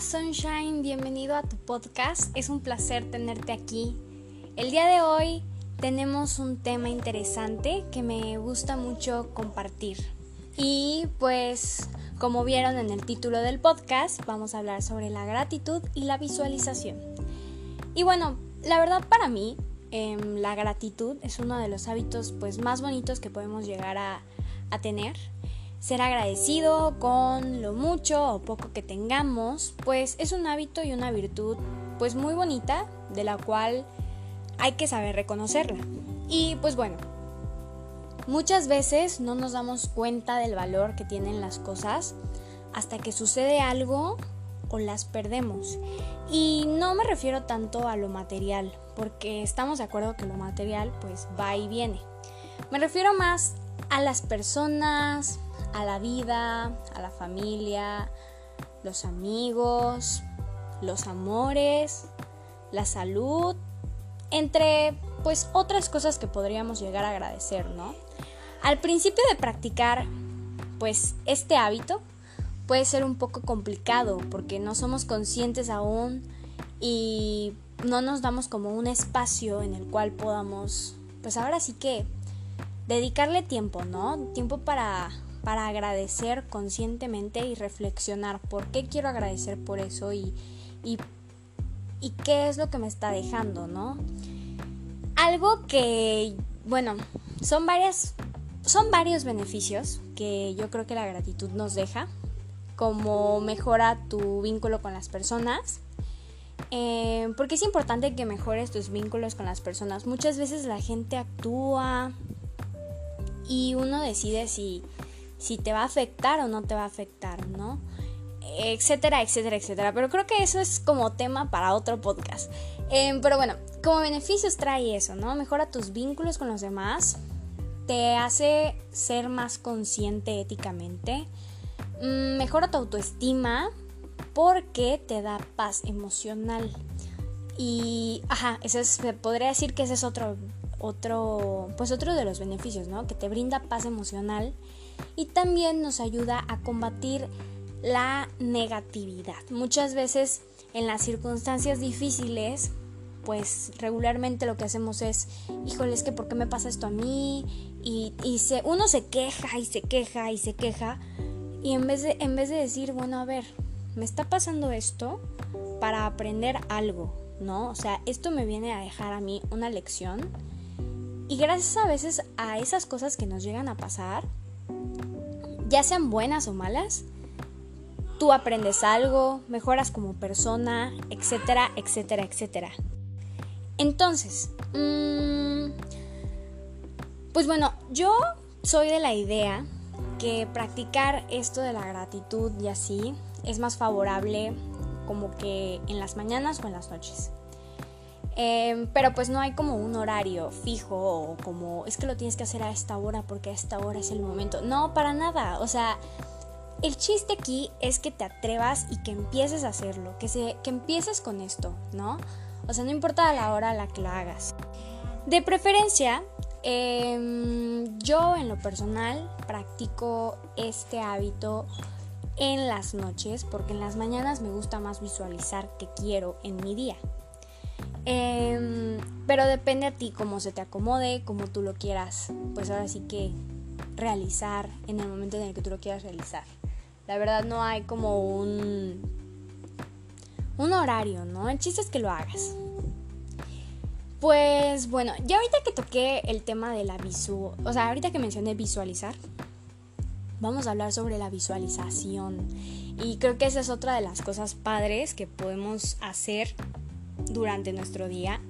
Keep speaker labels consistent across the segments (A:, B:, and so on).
A: Sunshine, bienvenido a tu podcast. Es un placer tenerte aquí. El día de hoy tenemos un tema interesante que me gusta mucho compartir. Y pues, como vieron en el título del podcast, vamos a hablar sobre la gratitud y la visualización. Y bueno, la verdad para mí, em, la gratitud es uno de los hábitos pues más bonitos que podemos llegar a, a tener ser agradecido con lo mucho o poco que tengamos, pues es un hábito y una virtud pues muy bonita de la cual hay que saber reconocerla. Y pues bueno, muchas veces no nos damos cuenta del valor que tienen las cosas hasta que sucede algo o las perdemos. Y no me refiero tanto a lo material, porque estamos de acuerdo que lo material pues va y viene. Me refiero más a las personas, a la vida, a la familia, los amigos, los amores, la salud, entre pues otras cosas que podríamos llegar a agradecer, ¿no? Al principio de practicar pues este hábito puede ser un poco complicado porque no somos conscientes aún y no nos damos como un espacio en el cual podamos pues ahora sí que dedicarle tiempo, ¿no? Tiempo para para agradecer conscientemente y reflexionar por qué quiero agradecer por eso y, y, qué es lo que me está dejando, ¿no? Algo que, bueno, son varias, son varios beneficios que yo creo que la gratitud nos deja, como mejora tu vínculo con las personas, eh, porque es importante que mejores tus vínculos con las personas. Muchas veces la gente actúa y uno decide si si te va a afectar o no te va a afectar, ¿no? Etcétera, etcétera, etcétera. Pero creo que eso es como tema para otro podcast. Em, pero bueno, como beneficios trae eso, ¿no? Mejora tus vínculos con los demás, te hace ser más consciente éticamente, mm, mejora tu autoestima porque te da paz emocional. Y, ajá, eso es, podría decir que ese es otro, otro, pues otro de los beneficios, ¿no? Que te brinda paz emocional y también nos ayuda a combatir la negatividad. Muchas veces en las circunstancias difíciles, pues regularmente lo que hacemos es, híjole, es que ¿por qué me pasa esto a mí? Y, se, uno se queja y se queja y se queja. Y en vez, de, en vez de decir, bueno, a ver, me está pasando esto para aprender algo, ¿no? O sea, esto me viene a dejar a mí una lección. Y gracias a veces a esas cosas que nos llegan a pasar, ya sean buenas o malas, tú aprendes algo, mejoras como persona, etcétera, etcétera, etcétera. Entonces, mm, pues bueno, yo soy de la idea que practicar esto de la gratitud y así es más favorable como que en las mañanas o en las noches. Em, pero pues no hay como un horario fijo o como es que lo tienes que hacer a esta hora porque a esta hora es el momento. No, para nada. O sea, el chiste aquí es que te atrevas y que empieces a hacerlo, que, se, que empieces con esto, ¿no? O sea, no importa la hora a la que lo hagas. De preferencia, em, yo en lo personal practico este hábito en las noches porque en las mañanas me gusta más visualizar qué quiero en mi día. Em, pero depende a ti cómo se te acomode, cómo tú lo quieras, pues ahora sí que realizar en el momento en el que tú lo quieras realizar. La verdad no hay como un, un horario, ¿no? El chiste es que lo hagas. Pues bueno, ya ahorita que toqué el tema de la visu, o sea, ahorita que mencioné visualizar, vamos a hablar sobre la visualización. Y creo que esa es otra de las cosas padres que podemos hacer durante nuestro día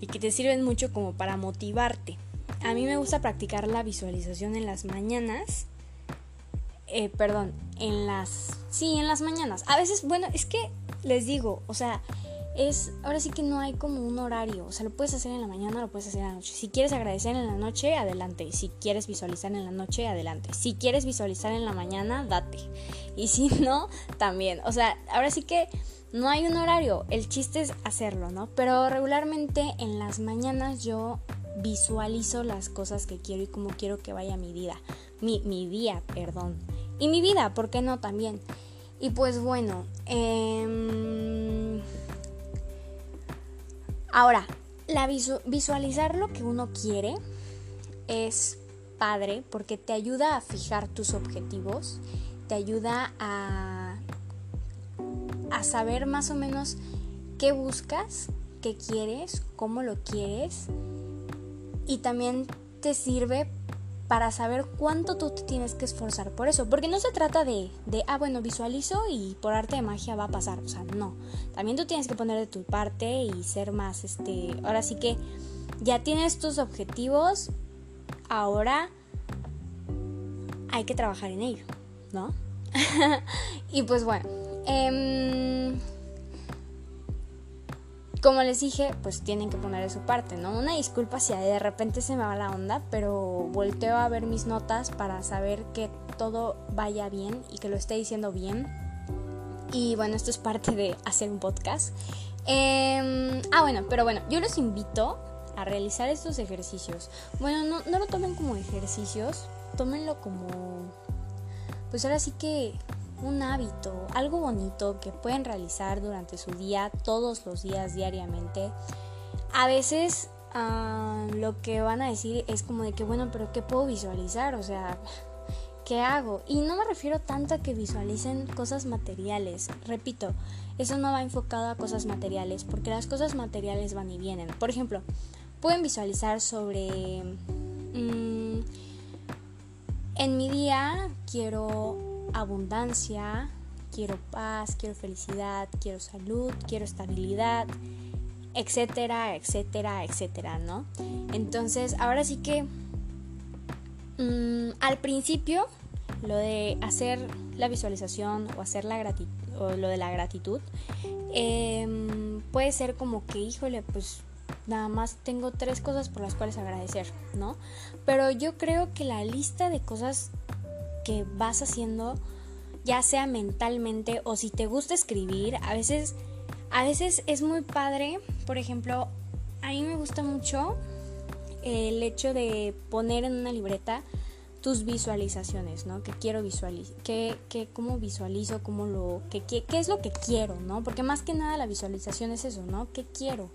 A: y que te sirven mucho como para motivarte. A mí me gusta practicar la visualización en las mañanas. Eh, perdón, en las... Sí, en las mañanas. A veces, bueno, es que les digo, o sea, es... Ahora sí que no hay como un horario. O sea, lo puedes hacer en la mañana, lo puedes hacer en la noche. Si quieres agradecer en la noche, adelante. Si quieres visualizar en la noche, adelante. Si quieres visualizar en la mañana, date. Y si no, también. O sea, ahora sí que no hay un horario, el chiste es hacerlo, ¿no? Pero regularmente en las mañanas yo visualizo las cosas que quiero y cómo quiero que vaya mi vida. Mi, mi día, perdón. Y mi vida, ¿por qué no también? Y pues bueno, em, ahora, la visualizar lo que uno quiere es padre porque te ayuda a fijar tus objetivos, te ayuda a, a saber más o menos qué buscas, qué quieres, cómo lo quieres y también te sirve para saber cuánto tú te tienes que esforzar por eso. Porque no se trata de, de, ah, bueno, visualizo y por arte de magia va a pasar. O sea, no. También tú tienes que poner de tu parte y ser más, este, ahora sí que ya tienes tus objetivos, ahora hay que trabajar en ello, ¿no? y pues bueno, eh, como les dije, pues tienen que poner de su parte, ¿no? Una disculpa si de repente se me va la onda, pero volteo a ver mis notas para saber que todo vaya bien y que lo esté diciendo bien. Y bueno, esto es parte de hacer un podcast. Em, ah, bueno, pero bueno, yo los invito a realizar estos ejercicios. Bueno, no, no lo tomen como ejercicios, tómenlo como... Pues ahora sí que un hábito, algo bonito que pueden realizar durante su día, todos los días, diariamente. A veces ah, lo que van a decir es como de que, bueno, pero ¿qué puedo visualizar? O sea, ¿qué hago? Y no me refiero tanto a que visualicen cosas materiales. Repito, eso no va enfocado a cosas materiales, porque las cosas materiales van y vienen. Por ejemplo, pueden visualizar sobre... Mm, en mi día quiero abundancia, quiero paz, quiero felicidad, quiero salud, quiero estabilidad, etcétera, etcétera, etcétera, ¿no? Entonces, ahora sí que mm, al principio lo de hacer la visualización o hacer la gratitud o lo de la gratitud em, puede ser como que híjole pues nada más tengo tres cosas por las cuales agradecer no pero yo creo que la lista de cosas que vas haciendo, ya sea mentalmente o si te gusta escribir, a veces, a veces es muy padre, por ejemplo, a mí me gusta mucho el hecho de poner en una libreta tus visualizaciones, ¿no? Que quiero visualizar, que, que cómo visualizo, cómo lo, que, qué es lo que quiero, ¿no? Porque más que nada la visualización es eso, ¿no? ¿Qué quiero?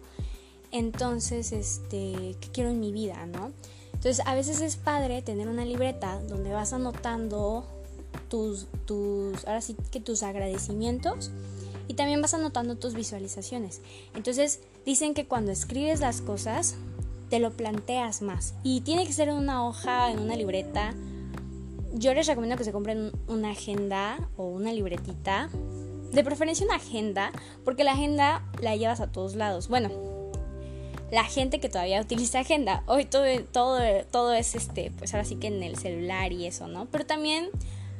A: Entonces, este, ¿qué quiero en mi vida, ¿no? Entonces a veces es padre tener una libreta donde vas anotando tus, tus, ahora sí que tus agradecimientos y también vas anotando tus visualizaciones. Entonces dicen que cuando escribes las cosas te lo planteas más y tiene que ser en una hoja, en una libreta. Yo les recomiendo que se compren una agenda o una libretita. De preferencia una agenda, porque la agenda la llevas a todos lados. Bueno, la gente que todavía utiliza agenda. Hoy todo, todo, todo es este, pues ahora sí que en el celular y eso, ¿no? Pero también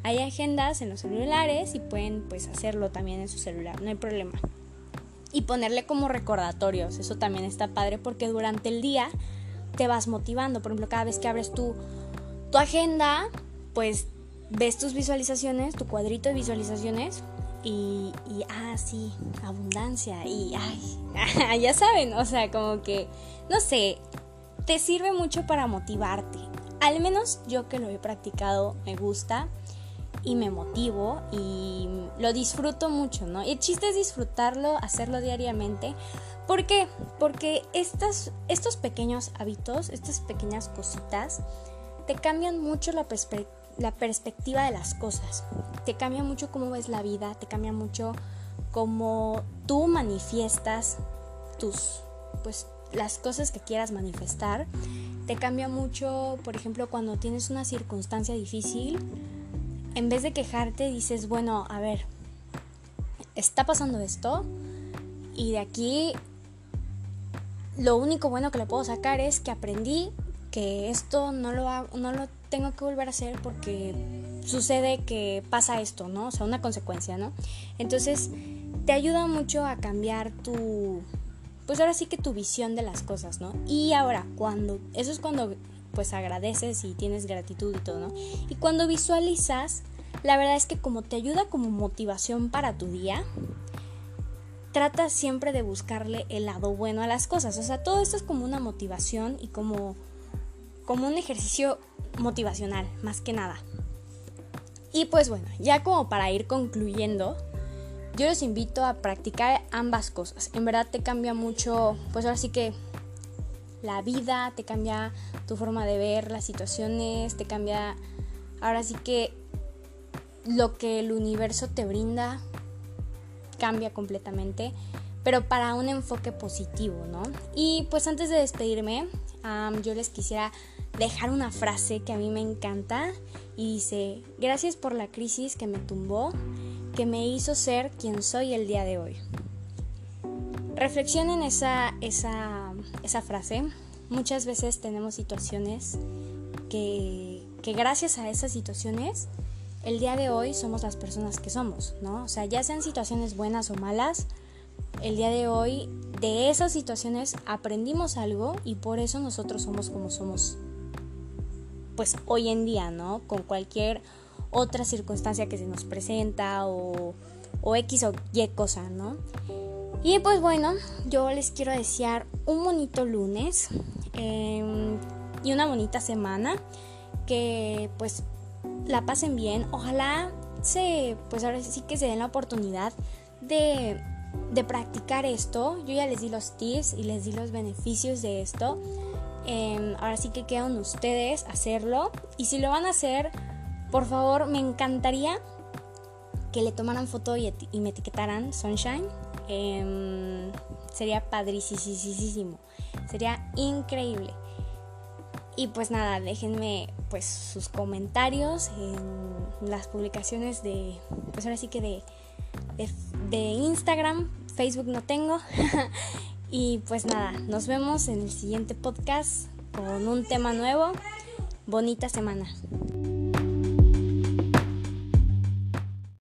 A: hay agendas en los celulares y pueden pues hacerlo también en su celular, no hay problema. Y ponerle como recordatorios, eso también está padre porque durante el día te vas motivando. Por ejemplo, cada vez que abres tu, tu agenda, pues ves tus visualizaciones, tu cuadrito de visualizaciones y, y, ah, sí, abundancia. Y, ay, ya saben, o sea, como que, no sé, te sirve mucho para motivarte. Al menos yo que lo he practicado me gusta y me motivo y lo disfruto mucho, ¿no? Y el chiste es disfrutarlo, hacerlo diariamente. ¿Por qué? Porque estas, estos pequeños hábitos, estas pequeñas cositas, te cambian mucho la perspectiva la perspectiva de las cosas. Te cambia mucho cómo ves la vida, te cambia mucho cómo tú manifiestas tus, pues, las cosas que quieras manifestar. Te cambia mucho, por ejemplo, cuando tienes una circunstancia difícil, en vez de quejarte dices, bueno, a ver, está pasando esto y de aquí lo único bueno que le puedo sacar es que aprendí que esto no lo, no lo tengo que volver a hacer porque sucede que pasa esto, ¿no? O sea, una consecuencia, ¿no? Entonces, te ayuda mucho a cambiar tu, pues ahora sí que tu visión de las cosas, ¿no? Y ahora, cuando, eso es cuando pues agradeces y tienes gratitud y todo, ¿no? Y cuando visualizas, la verdad es que como te ayuda como motivación para tu día, trata siempre de buscarle el lado bueno a las cosas. O sea, todo esto es como una motivación y como como un ejercicio motivacional, más que nada. Y pues bueno, ya como para ir concluyendo, yo los invito a practicar ambas cosas. En verdad te cambia mucho, pues ahora sí que la vida, te cambia tu forma de ver las situaciones, te cambia ahora sí que lo que el universo te brinda cambia completamente, pero para un enfoque positivo, ¿no? Y pues antes de despedirme, yo les quisiera dejar una frase que a mí me encanta y dice, gracias por la crisis que me tumbó, que me hizo ser quien soy el día de hoy. Reflexionen esa, esa, esa frase. Muchas veces tenemos situaciones que, que gracias a esas situaciones el día de hoy somos las personas que somos, ¿no? O sea, ya sean situaciones buenas o malas, el día de hoy de esas situaciones aprendimos algo y por eso nosotros somos como somos pues hoy en día, ¿no? Con cualquier otra circunstancia que se nos presenta o, o X o Y cosa, ¿no? Y pues bueno, yo les quiero desear un bonito lunes em, y una bonita semana. Que pues la pasen bien. Ojalá se, pues ahora sí que se den la oportunidad de, de practicar esto. Yo ya les di los tips y les di los beneficios de esto. Em, ahora sí que quedan ustedes hacerlo. Y si lo van a hacer, por favor, me encantaría que le tomaran foto y, me etiquetaran Sunshine. Em, sería padricísimo. Sería increíble. Y pues nada, déjenme pues sus comentarios en las publicaciones de, pues ahora sí que de, de, de Instagram, Facebook no tengo. Y pues nada, nos vemos en el siguiente podcast con un tema nuevo. Bonita semana.